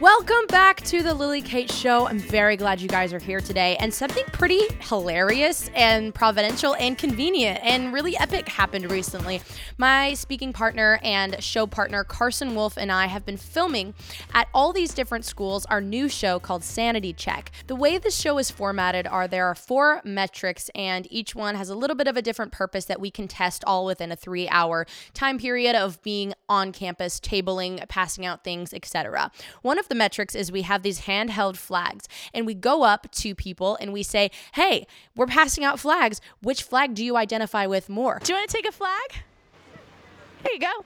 Welcome back to the Lily Kate Show. I'm very glad you guys are here today. And something pretty hilarious and providential and convenient and really epic happened recently. My speaking partner and show partner, Carson Wolf, and I have been filming at all these different schools our new show called Sanity Check. The way the show is formatted are there are four metrics, and each one has a little bit of a different purpose that we can test all within a three hour time period of being on campus, tabling, passing out things, etc. One of the metrics is we have these handheld flags and we go up to people and we say, hey, we're passing out flags. Which flag do you identify with more? Do you want to take a flag? Here you go.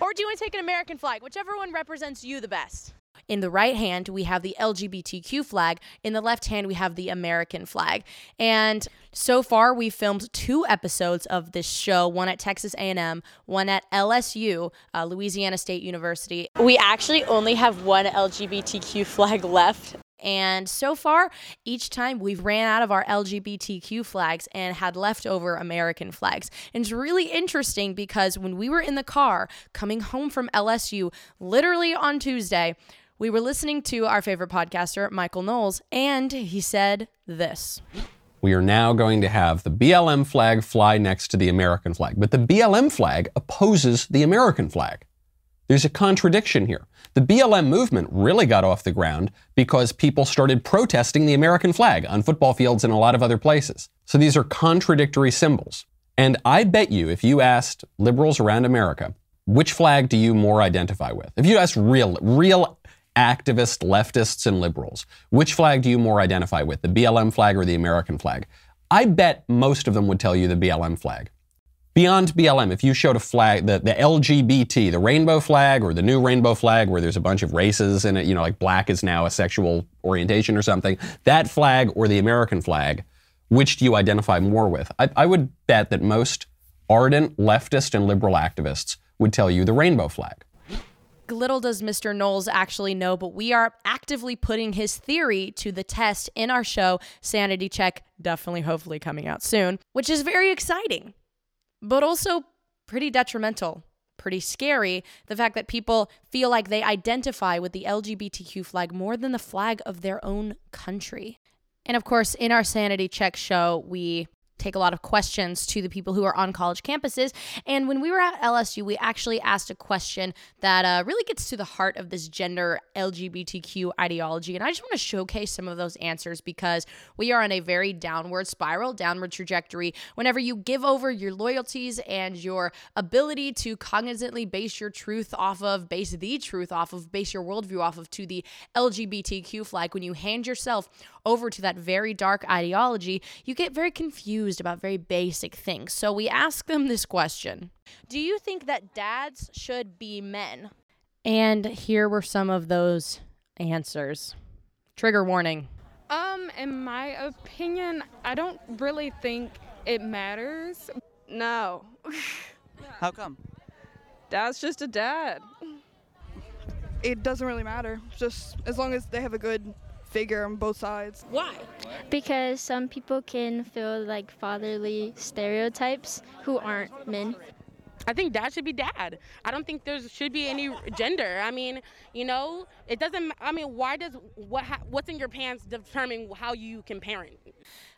Or do you want to take an American flag? Whichever one represents you the best. In the right hand, we have the LGBTQ flag. In the left hand, we have the American flag. And so far, we filmed two episodes of this show, one at Texas A&M, one at LSU, uh, Louisiana State University. We actually only have one LGBTQ flag left. And so far, each time we've ran out of our LGBTQ flags and had leftover American flags. And it's really interesting because when we were in the car coming home from LSU, literally on Tuesday, we were listening to our favorite podcaster, Michael Knowles, and he said this. We are now going to have the BLM flag fly next to the American flag. But the BLM flag opposes the American flag. There's a contradiction here. The BLM movement really got off the ground because people started protesting the American flag on football fields and a lot of other places. So these are contradictory symbols. And I bet you, if you asked liberals around America, which flag do you more identify with? If you asked real, real activists, leftists, and liberals, which flag do you more identify with, the BLM flag or the American flag? I bet most of them would tell you the BLM flag. Beyond BLM, if you showed a flag, the, the LGBT, the rainbow flag or the new rainbow flag where there's a bunch of races in it, you know, like black is now a sexual orientation or something, that flag or the American flag, which do you identify more with? I, I would bet that most ardent leftist and liberal activists would tell you the rainbow flag. Little does Mr. Knowles actually know, but we are actively putting his theory to the test in our show, Sanity Check, definitely, hopefully, coming out soon, which is very exciting but also pretty detrimental, pretty scary. The fact that people feel like they identify with the LGBTQ flag more than the flag of their own country. And of course, in our Sanity Check show, we take a lot of questions to the people who are on college campuses. And when we were at LSU, we actually asked a question that uh, really gets to the heart of this gender LGBTQ ideology. And I just want to showcase some of those answers because we are on a very downward spiral, downward trajectory. Whenever you give over your loyalties and your ability to cognizantly base your truth off of, base the truth off of, base your worldview off of to the LGBTQ flag, when you hand yourself over to that very dark ideology, you get very confused about very basic things. So we ask them this question Do you think that dads should be men? And here were some of those answers. Trigger warning. Um, in my opinion, I don't really think it matters. No. How come? Dad's just a dad. It doesn't really matter. Just as long as they have a good figure on both sides. Why? Because some people can feel like fatherly stereotypes who aren't men. I think dad should be dad. I don't think there should be any gender. I mean, you know, it doesn't. I mean, why does what what's in your pants determine how you can parent?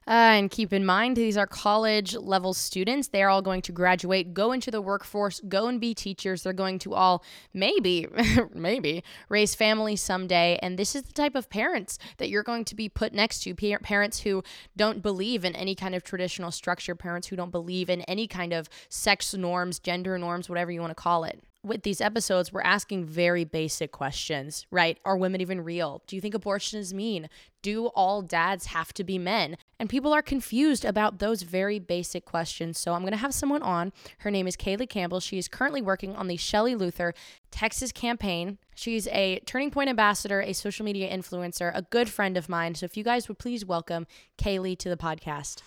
Uh, and keep in mind, these are college level students. They're all going to graduate, go into the workforce, go and be teachers. They're going to all maybe, maybe raise families someday. And this is the type of parents that you're going to be put next to parents who don't believe in any kind of traditional structure, parents who don't believe in any kind of sex norms, gender norms, whatever you want to call it with these episodes, we're asking very basic questions, right? Are women even real? Do you think abortion is mean? Do all dads have to be men? And people are confused about those very basic questions. So I'm going to have someone on. Her name is Kaylee Campbell. She is currently working on the Shelley Luther Texas campaign. She's a Turning Point ambassador, a social media influencer, a good friend of mine. So if you guys would please welcome Kaylee to the podcast.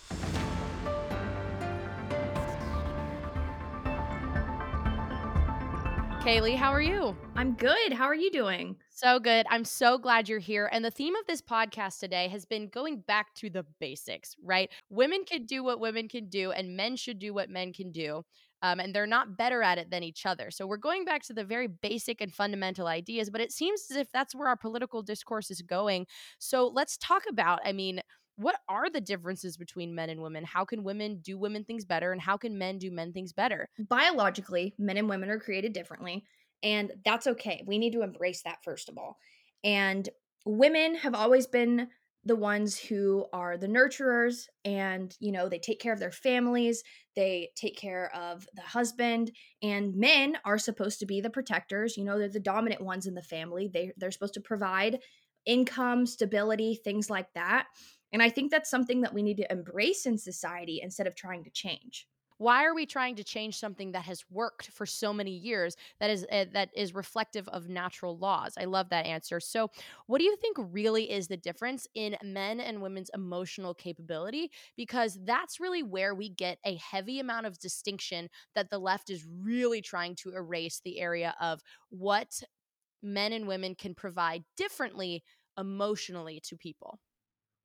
Kaylee, how are you? I'm good. How are you doing? So good. I'm so glad you're here. And the theme of this podcast today has been going back to the basics, right? Women can do what women can do, and men should do what men can do. um, and they're not better at it than each other. So we're going back to the very basic and fundamental ideas, but it seems as if that's where our political discourse is going. So let's talk about, I mean, what are the differences between men and women? How can women do women things better, and how can men do men things better? Biologically, men and women are created differently, and that's okay. We need to embrace that, first of all. And women have always been the ones who are the nurturers and you know they take care of their families they take care of the husband and men are supposed to be the protectors you know they're the dominant ones in the family they they're supposed to provide income stability things like that and i think that's something that we need to embrace in society instead of trying to change. Why are we trying to change something that has worked for so many years that is uh, that is reflective of natural laws? I love that answer. So what do you think really is the difference in men and women's emotional capability? Because that's really where we get a heavy amount of distinction that the left is really trying to erase the area of what men and women can provide differently emotionally to people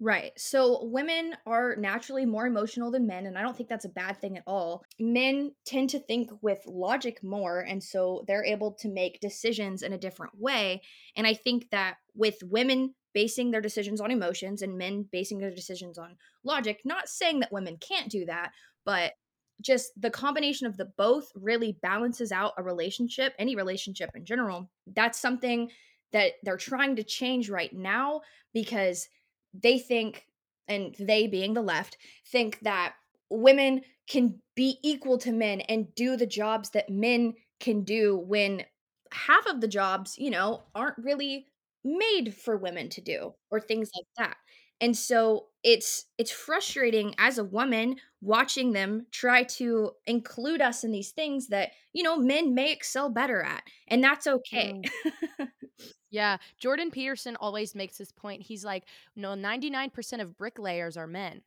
Right. So women are naturally more emotional than men, and I don't think that's a bad thing at all. Men tend to think with logic more, and so they're able to make decisions in a different way. And I think that with women basing their decisions on emotions and men basing their decisions on logic, not saying that women can't do that, but just the combination of the both really balances out a relationship, any relationship in general. That's something that they're trying to change right now because they think, and they being the left, think that women can be equal to men and do the jobs that men can do when half of the jobs, you know, aren't really made for women to do or things like that. And so it's it's frustrating as a woman watching them try to include us in these things that, you know, men may excel better at. And that's okay. Mm. Yeah, Jordan Peterson always makes this point. He's like, no, 99% of bricklayers are men.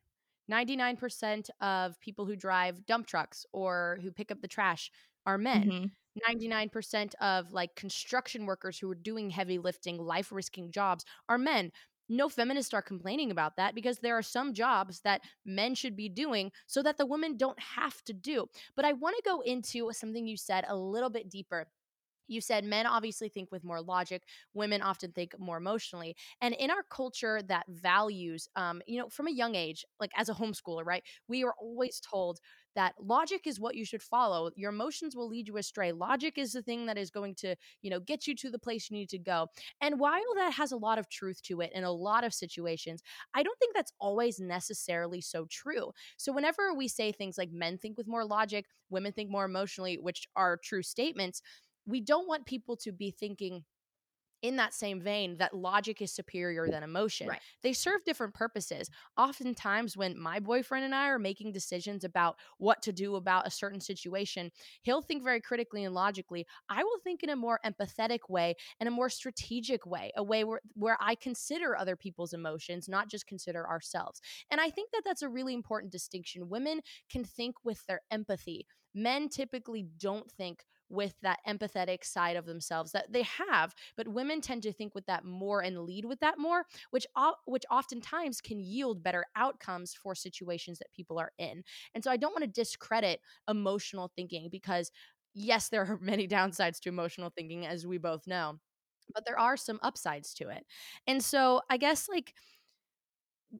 99% of people who drive dump trucks or who pick up the trash are men. Mm-hmm. 99% of like construction workers who are doing heavy lifting, life risking jobs are men. No feminists are complaining about that because there are some jobs that men should be doing so that the women don't have to do. But I want to go into something you said a little bit deeper you said men obviously think with more logic women often think more emotionally and in our culture that values um, you know from a young age like as a homeschooler right we are always told that logic is what you should follow. Your emotions will lead you astray. Logic is the thing that is going to you know get you to the place you need to go. And while that has a lot of truth to it in a lot of situations i don't think that's always necessarily so true. So whenever we say things like men think with more logic women think more emotionally which are true statements we don't want people to be thinking in that same vein that logic is superior than emotion. Right. They serve different purposes. Oftentimes, when my boyfriend and I are making decisions about what to do about a certain situation, he'll think very critically and logically. I will think in a more empathetic way and a more strategic way, a way where, where I consider other people's emotions, not just consider ourselves. And I think that that's a really important distinction. Women can think with their empathy. Men typically don't think with that empathetic side of themselves that they have but women tend to think with that more and lead with that more which which oftentimes can yield better outcomes for situations that people are in. And so i don't want to discredit emotional thinking because yes there are many downsides to emotional thinking as we both know but there are some upsides to it. And so i guess like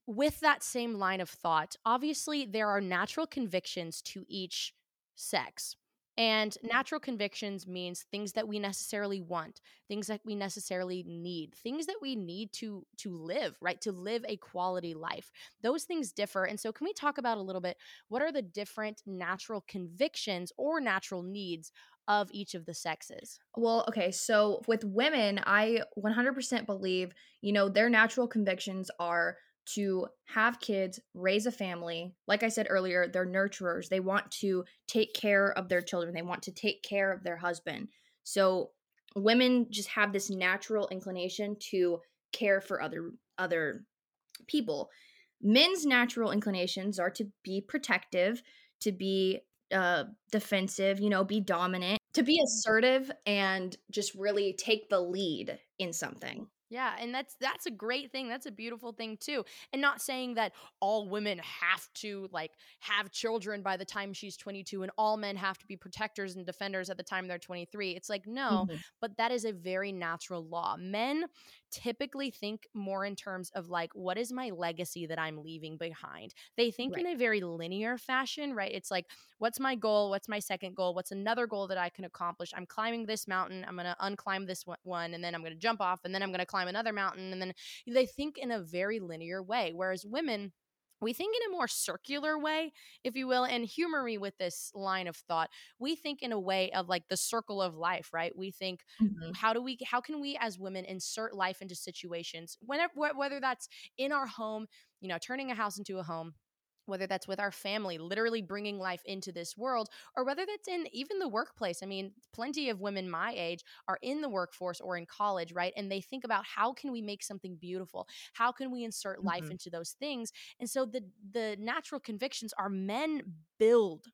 with that same line of thought obviously there are natural convictions to each sex and natural convictions means things that we necessarily want, things that we necessarily need, things that we need to to live, right? To live a quality life. Those things differ. And so can we talk about a little bit what are the different natural convictions or natural needs of each of the sexes? Well, okay, so with women, I 100% believe, you know, their natural convictions are to have kids, raise a family. Like I said earlier, they're nurturers. They want to take care of their children, they want to take care of their husband. So women just have this natural inclination to care for other other people. Men's natural inclinations are to be protective, to be uh defensive, you know, be dominant, to be assertive and just really take the lead in something. Yeah, and that's that's a great thing. That's a beautiful thing too. And not saying that all women have to like have children by the time she's 22 and all men have to be protectors and defenders at the time they're 23. It's like no, Mhm. but that is a very natural law. Men typically think more in terms of like what is my legacy that I'm leaving behind. They think in a very linear fashion, right? It's like what's my goal? What's my second goal? What's another goal that I can accomplish? I'm climbing this mountain. I'm going to unclimb this one- one and then I'm going to jump off and then I'm going to climb another mountain and then they think in a very linear way whereas women we think in a more circular way, if you will, and humor me with this line of thought. We think in a way of like the circle of life, right? We think Mhm. how do we how can we as women insert life into situations whenever whether that's in our home you know turning a house into a home whether that's with our family literally bringing life into this world or whether that's in even the workplace. I mean plenty of women my age are in the workforce or in college right? And they think about how can we make something beautiful? How can we insert life Mhm. into those things? And so the the natural convictions are men build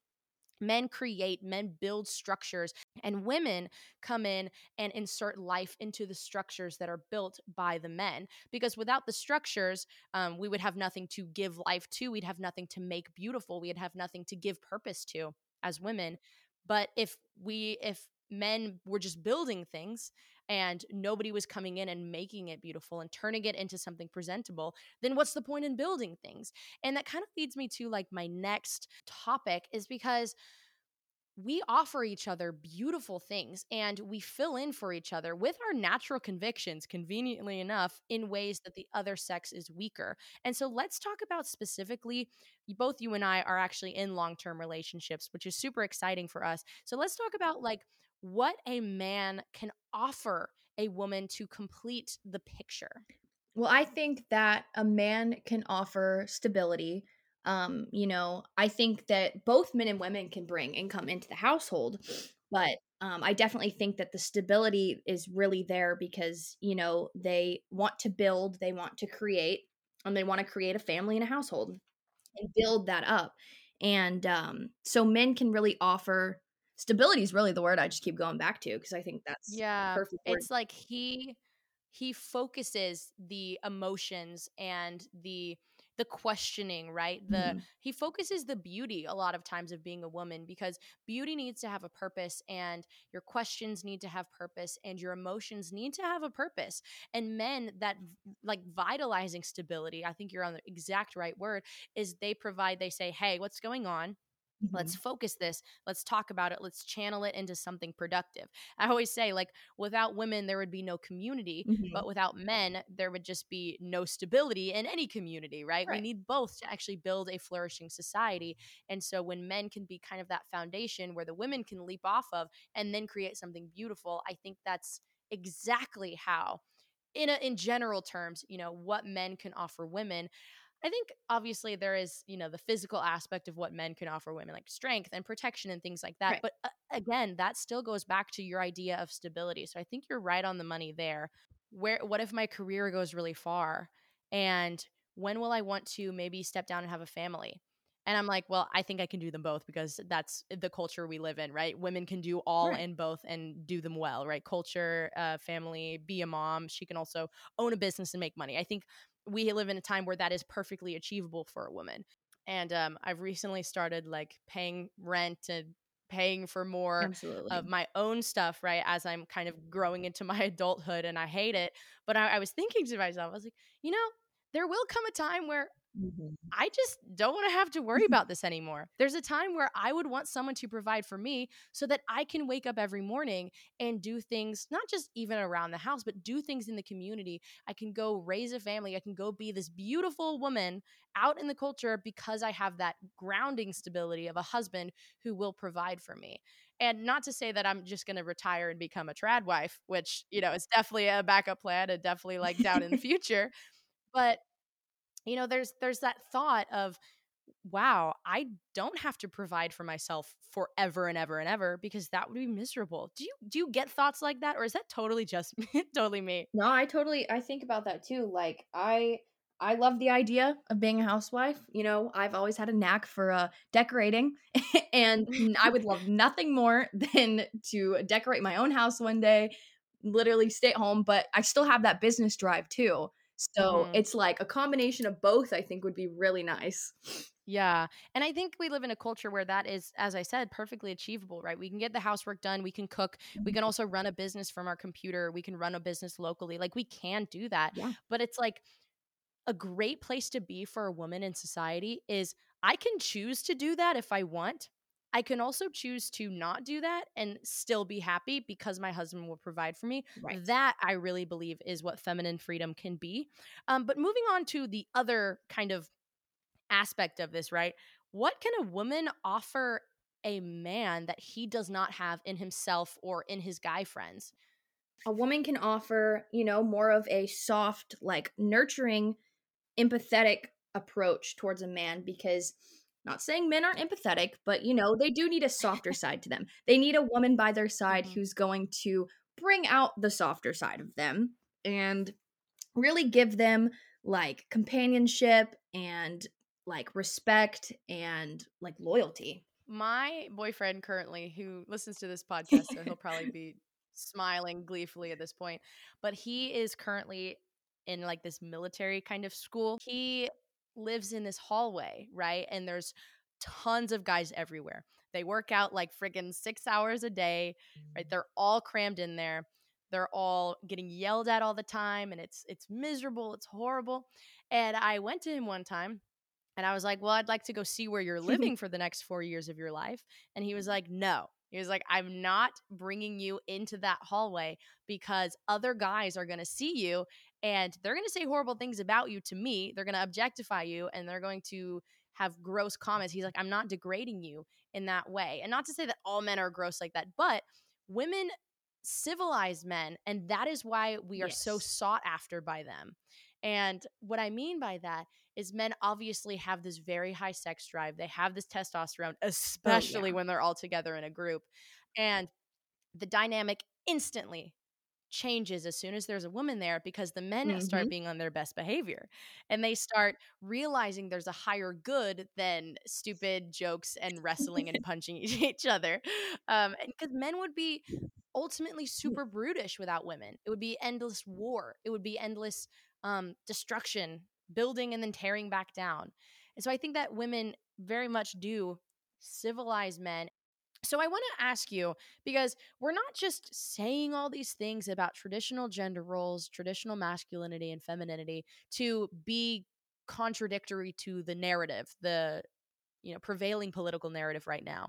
men create men build structures and women come in and insert life into the structures that are built by the men because without the structures um, we would have nothing to give life to we'd have nothing to make beautiful we'd have nothing to give purpose to as women. But if we if men were just building things and nobody was coming in and making it beautiful and turning it into something presentable then what's the point in building things and that kind of leads me to like my next topic is because we offer each other beautiful things and we fill in for each other with our natural convictions, conveniently enough, in ways that the other sex is weaker. And so let's talk about specifically, both you and I are actually in long term relationships, which is super exciting for us. So let's talk about mm-hmm. like what a man can offer a woman to complete the picture. Well, I think that a man can offer stability. Um, you know, I think that both men and women can bring income into the household, but um, I definitely think that the stability is really there because, you know, they want to build, they want to create, and they want to create a family and a household and build that up. And um, so men can really offer stability is really the word I just keep going back to because I think that's Yeah, perfect it's like he he focuses the emotions and the the questioning, right? The Mhm. he focuses the beauty a lot of times of being a woman because beauty needs to have a purpose and your questions need to have purpose and your emotions need to have a purpose. And men that like vitalizing stability, I think you're on the exact right word, is they provide they say, "Hey, what's going on?" Let's focus this let's talk about it let's channel it into something productive i always say like without women there would be no community Mhm. but without men there would just be no stability in any community right? we need both to actually build a flourishing society and so when men can be kind of that foundation where the women can leap off of and then create something beautiful i think that's exactly how in a, in general terms you know what men can offer women I think obviously there is, you know, the physical aspect of what men can offer women, like strength and protection and things like that. Right. But uh, again, that still goes back to your idea of stability. So I think you're right on the money there. Where, what if my career goes really far, and when will I want to maybe step down and have a family? And I'm like, well, I think I can do them both because that's the culture we live in, right? Women can do all Right. and both and do them well, right? Culture, uh, family, be a mom. She can also own a business and make money. I think we live in a time where that is perfectly achievable for a woman. And um, I've recently started like paying rent and paying for more Absolutely. of my own stuff, right? As I'm kind of growing into my adulthood and I hate it. But I, I was thinking to myself, I was like, you know, there will come a time where Mhm. I just don't want to have to worry about this anymore. There's a time where I would want someone to provide for me so that I can wake up every morning and do things, not just even around the house, but do things in the community. I can go raise a family. I can go be this beautiful woman out in the culture because I have that grounding stability of a husband who will provide for me. And not to say that I'm just going to retire and become a trad wife, which, you know, is definitely a backup plan and definitely like down in the future. But you know there's there's that thought of wow i don't have to provide for myself forever and ever and ever because that would be miserable do you do you get thoughts like that or is that totally just totally me No, I totally I think about that too. Like I I love the idea of being a housewife. You know, I've always had a knack for uh decorating and I would love nothing more than to decorate my own house one day, literally stay at home, but I still have that business drive too. So Mhm. it's like a combination of both, I think would be really nice. Yeah. And I think we live in a culture where that is, as I said, perfectly achievable, right? We can get the housework done. We can cook. We can also run a business from our computer. We can run a business locally. Like we can do that. Yeah. But it's like a great place to be for a woman in society is I can choose to do that if I want. I can also choose to not do that and still be happy because my husband will provide for me. Right. That I really believe is what feminine freedom can be. Um, but moving on to the other kind of aspect of this, right? What can a woman offer a man that he does not have in himself or in his guy friends? a woman can offer, you know, more of a soft, like nurturing, empathetic approach towards a man because not saying men aren't empathetic, but you know, they do need a softer side to them. They need a woman by their side Mhm. who's going to bring out the softer side of them and really give them like companionship and like respect and like loyalty. My boyfriend currently, who listens to this podcast, so he'll probably be smiling gleefully at this point, but he is currently in like this military kind of school. He lives in this hallway, right? And there's tons of guys everywhere. They work out like friggin' six hours a day, right? Mm. They're all crammed in there. They're all getting yelled at all the time, and it's it's miserable. It's horrible. And I went to him one time and I was like, Well, I'd like to go see where you're living for the next four years of your life. And he was mm. like, No. He was like, I'm not bringing you into that hallway because other guys are going to see you and they're going to say horrible things about you to me. They're going to objectify you and they're going to have gross comments. He's like, I'm not degrading you in that way. And not to say that all men are gross like that, but women civilize men. And that is why we are so sought after by them. And what I mean by that is men obviously have this very high sex drive. They have this testosterone, oh, especially when they're all together in a group. And the dynamic instantly changes as soon as there's a woman there because the men start being on their best behavior and they start realizing there's a higher good than stupid jokes and wrestling and punching each other um because men would be ultimately super brutish without women. It would be endless war. It would be endless um destruction building and then tearing back down and so i think that women very much do civilize men so I want to ask you because we're not just saying all these things about traditional gender roles, traditional masculinity and femininity to be contradictory to the narrative, the you know, prevailing political narrative right now.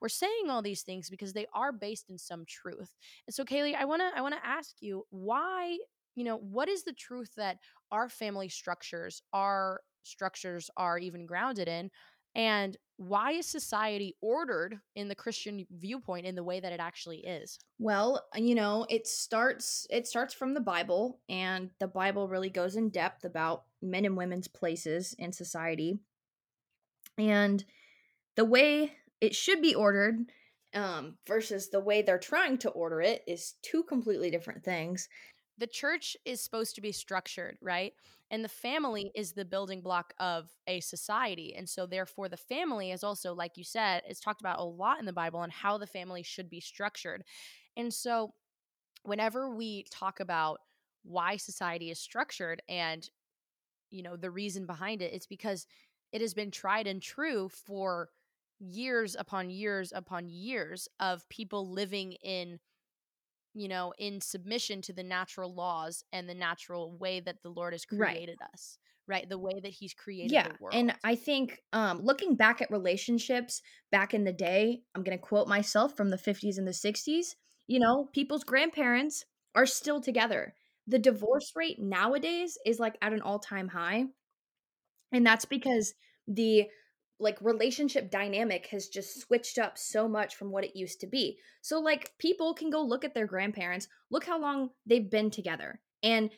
We're saying all these things because they are based in some truth. And so Kaylee, I want to I want to ask you why, you know, what is the truth that our family structures, our structures are even grounded in and why is society ordered in the christian viewpoint in the way that it actually is Well, you know, it starts it starts from the Bible and the Bible really goes in depth about men and women's places in society. And the way it should be ordered um versus the way they're trying to order it is two completely different things. the church is supposed to be structured right and the family is the building block of a society and so therefore the family is also like you said it's talked about a lot in the bible and how the family should be structured. And so whenever we talk about why society is structured and you know the reason behind it it's because it has been tried and true for years upon years upon years of people living in you know in submission to the natural laws and the natural way that the lord has Right. created us right? The way that he's created yeah the world. And i think um looking back at relationships back in the day i'm gonna quote myself from the 50s and the 60s you know people's grandparents are still together. The divorce rate nowadays is like at an all-time high and that's because the like relationship dynamic has just switched up so much from what it used to be so like people can go look at their grandparents look how long they've been together and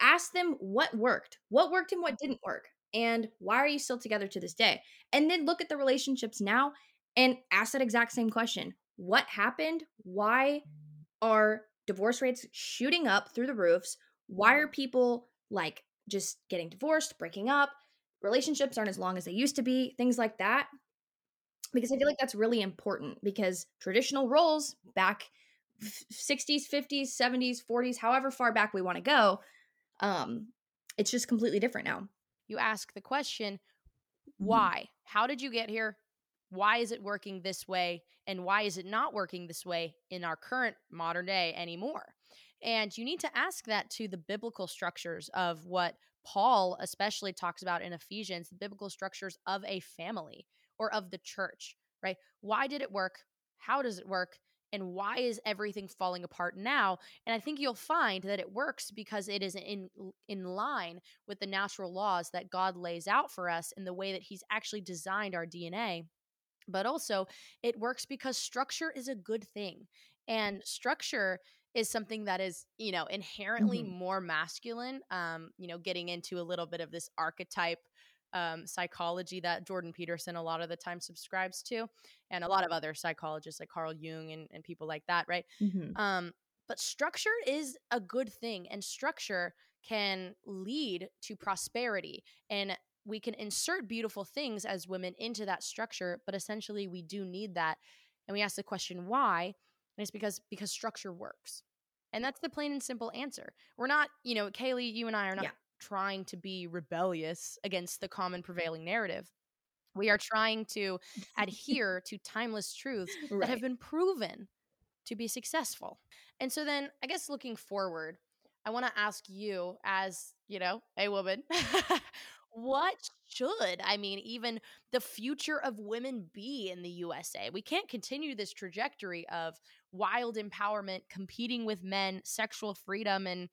ask them what worked, what worked and what mm-hmm. didn't work, and why are you still together to this day? And then look at the relationships now and ask that exact same question. What happened? Why are divorce rates shooting up through the roofs? Why are people like just getting divorced, breaking up? Relationships aren't as long as they used to be, things like that. Because I feel like that's really important because traditional roles back 60s 50s 70s 40s however far back we want to go um it's just completely different now You ask the question, why? How did you get here? Why is it working this way? And why is it not working this way in our current modern day anymore? And you need to ask that to the biblical structures of what Paul especially talks about in Ephesians, the biblical structures of a family or of the church, right? Why did it work? How does it work? And why is everything falling apart now? And I think you'll find that it works because it is in in line with the natural laws that God lays out for us in the way that he's actually designed our DNA. But also, it works because structure is a good thing. And structure is something that is, you know, inherently Mhm. more masculine. Um, you know, getting into a little bit of this archetype um, psychology that Jordan Peterson a lot of the time subscribes to, and a lot of other psychologists like Carl Jung and, and people like that, right? Mhm. Um, but structure is a good thing, and structure can lead to prosperity. And we can insert beautiful things as women into that structure, but essentially we do need that. And we ask the question why, and it's because because structure works. And that's the plain and simple answer. We're not, you know, Kaylee, you and I are not Yeah. trying to be rebellious against the common prevailing narrative. We are trying to adhere to timeless truths that have been proven to be successful. And so then I guess looking forward, I want to ask you as, you know, a woman, what should, I mean, even the future of women be in the USA? We can't continue this trajectory of wild empowerment, competing with men, sexual freedom and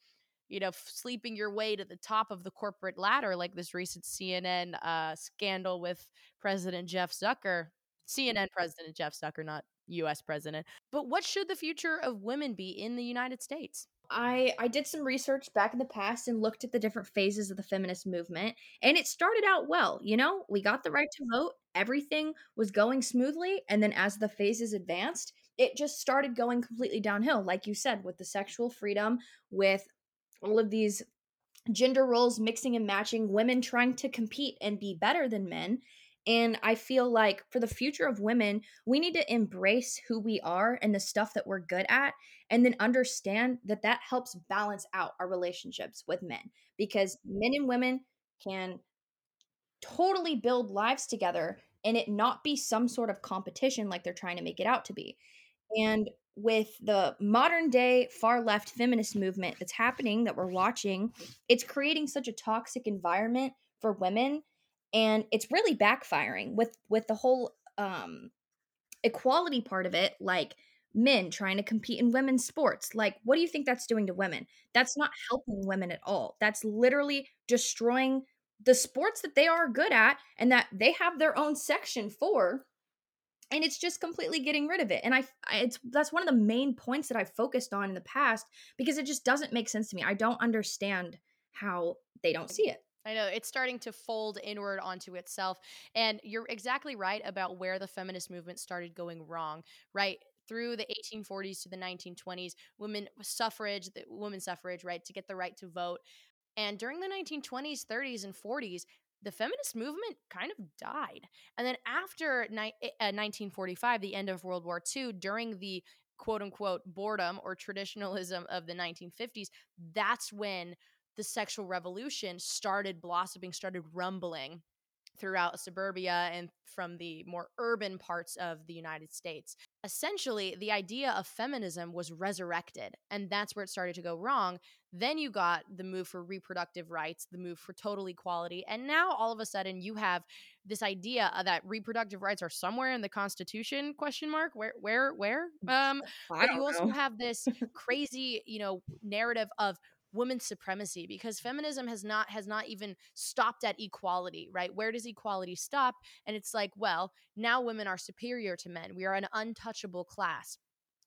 you know, sleeping your way to the top of the corporate ladder, like this recent CNN uh, scandal with President Jeff Zucker, CNN President Jeff Zucker, not US President. But what should the future of women be in the United States? I I did some research back in the past and looked at the different phases of the feminist movement and it started out well, you know? We got the right to vote, everything was going smoothly and then as the phases advanced, it just started going completely downhill like you said with the sexual freedom with all of these gender roles mixing and matching, women trying to compete and be better than men. And I feel like for the future of women, we need to embrace who we are and the stuff that we're good at, and then understand that that helps balance out our relationships with men because men and women can totally build lives together and it not be some sort of competition like they're trying to make it out to be. And with the modern day far left feminist movement that's happening that we're watching, it's creating such a toxic environment for women and it's really backfiring with with the whole um equality part of it like men trying to compete in women's sports. Like what do you think that's doing to women? That's not helping women at all. That's literally destroying the sports that they are good at and that they have their own section for and it's just completely getting rid of it and i it's that's one of the main points that i focused on in the past because it just doesn't make sense to me i don't understand how they don't see it I know it's starting to fold inward onto itself. And you're exactly right about where the feminist movement started going wrong, right? Through the 1840s to the 1920s, women suffrage, the women's suffrage, right, to get the right to vote. And during the 1920s, 30s, and 40s, the feminist movement kind of died. And then after ni- uh, 1945, the end of World War II, during the quote unquote boredom or traditionalism of the 1950s, that's when the sexual revolution started blossoming, started rumbling throughout suburbia and from the more urban parts of the United States. Essentially, the idea of feminism was resurrected, and that's where it started to go wrong. Then you got the move for reproductive rights, the move for total equality, and now all of a sudden you have this idea of that reproductive rights are somewhere in the Constitution? Question mark. Where? Where? Where? Um, but you also know. have this crazy, you know, narrative of women's supremacy because feminism has not has not even stopped at equality right? Where does equality stop? And it's like well now women are superior to men. We are an untouchable class.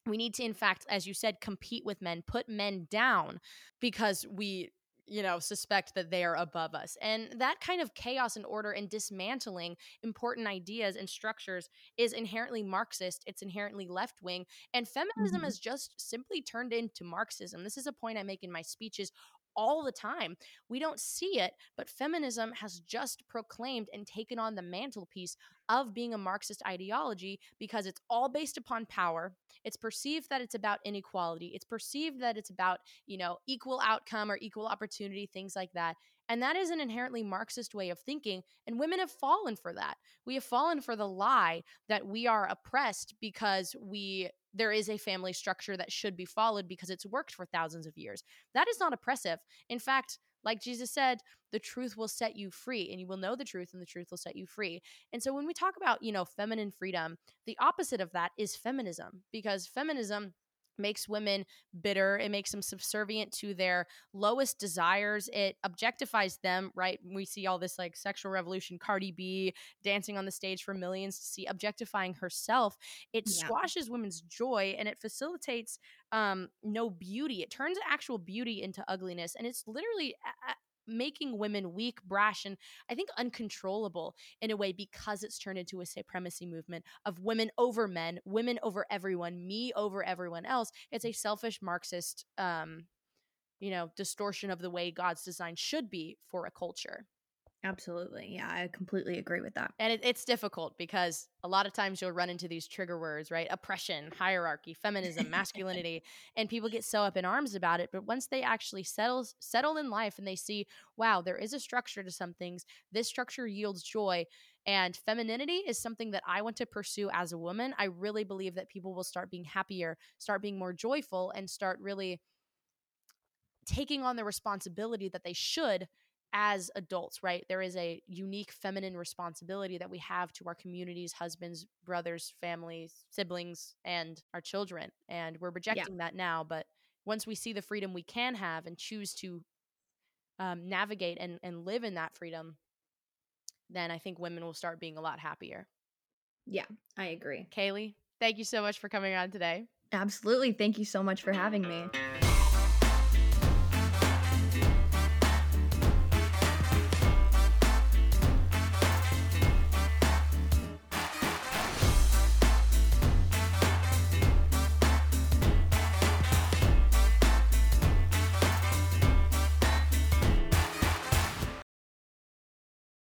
We need to in fact as you said compete with men put men down because we you know suspect that they are above us and that kind of chaos and order and dismantling important ideas and structures is inherently marxist it's inherently left wing and feminism Mhm. has just simply turned into marxism this is a point i make in my speeches all the time. We don't see it, but feminism has just proclaimed and taken on the mantelpiece of being a Marxist ideology because it's all based upon power. It's perceived that it's about inequality. It's perceived that it's about, you know, equal outcome or equal opportunity, things like that. And that is an inherently Marxist way of thinking. And women have fallen for that. We have fallen for the lie that we are oppressed because we there is a family structure that should be followed because it's worked for thousands of years. That is not oppressive. In fact, like Jesus said, the truth will set you free and you will know the truth and the truth will set you free. And so when we talk about, you know, feminine freedom, the opposite of that is feminism because feminism makes women bitter it makes them subservient to their lowest desires it objectifies them right? We see all this like sexual revolution cardi b dancing on the stage for millions to see objectifying herself. It Yeah. squashes women's joy and it facilitates um no beauty. It turns actual beauty into ugliness and it's literally making women weak brash and i think uncontrollable in a way because it's turned into a supremacy movement of women over men, women over everyone, me over everyone else. It's a selfish Marxist, um, you know, distortion of the way God's design should be for a culture. Absolutely. Yeah, I completely agree with that. And it, it's difficult because a lot of times you'll run into these trigger words, right? Oppression, hierarchy, feminism, masculinity, and people get so up in arms about it. But once they actually settle settle in life and they see, wow, there is a structure to some things. This structure yields joy, and femininity is something that I want to pursue as a woman. I really believe that people will start being happier, start being more joyful, and start really taking on the responsibility that they should as adults, right? There is a unique feminine responsibility that we have to our communities, husbands, brothers, families, siblings, and our children. And we're rejecting that now. But once we see the freedom we can have and choose to um, navigate and, and live in that freedom, then I think women will start being a lot happier. Yeah, I agree. Kaylee, thank you so much for coming on today. Absolutely. Thank you so much for having me.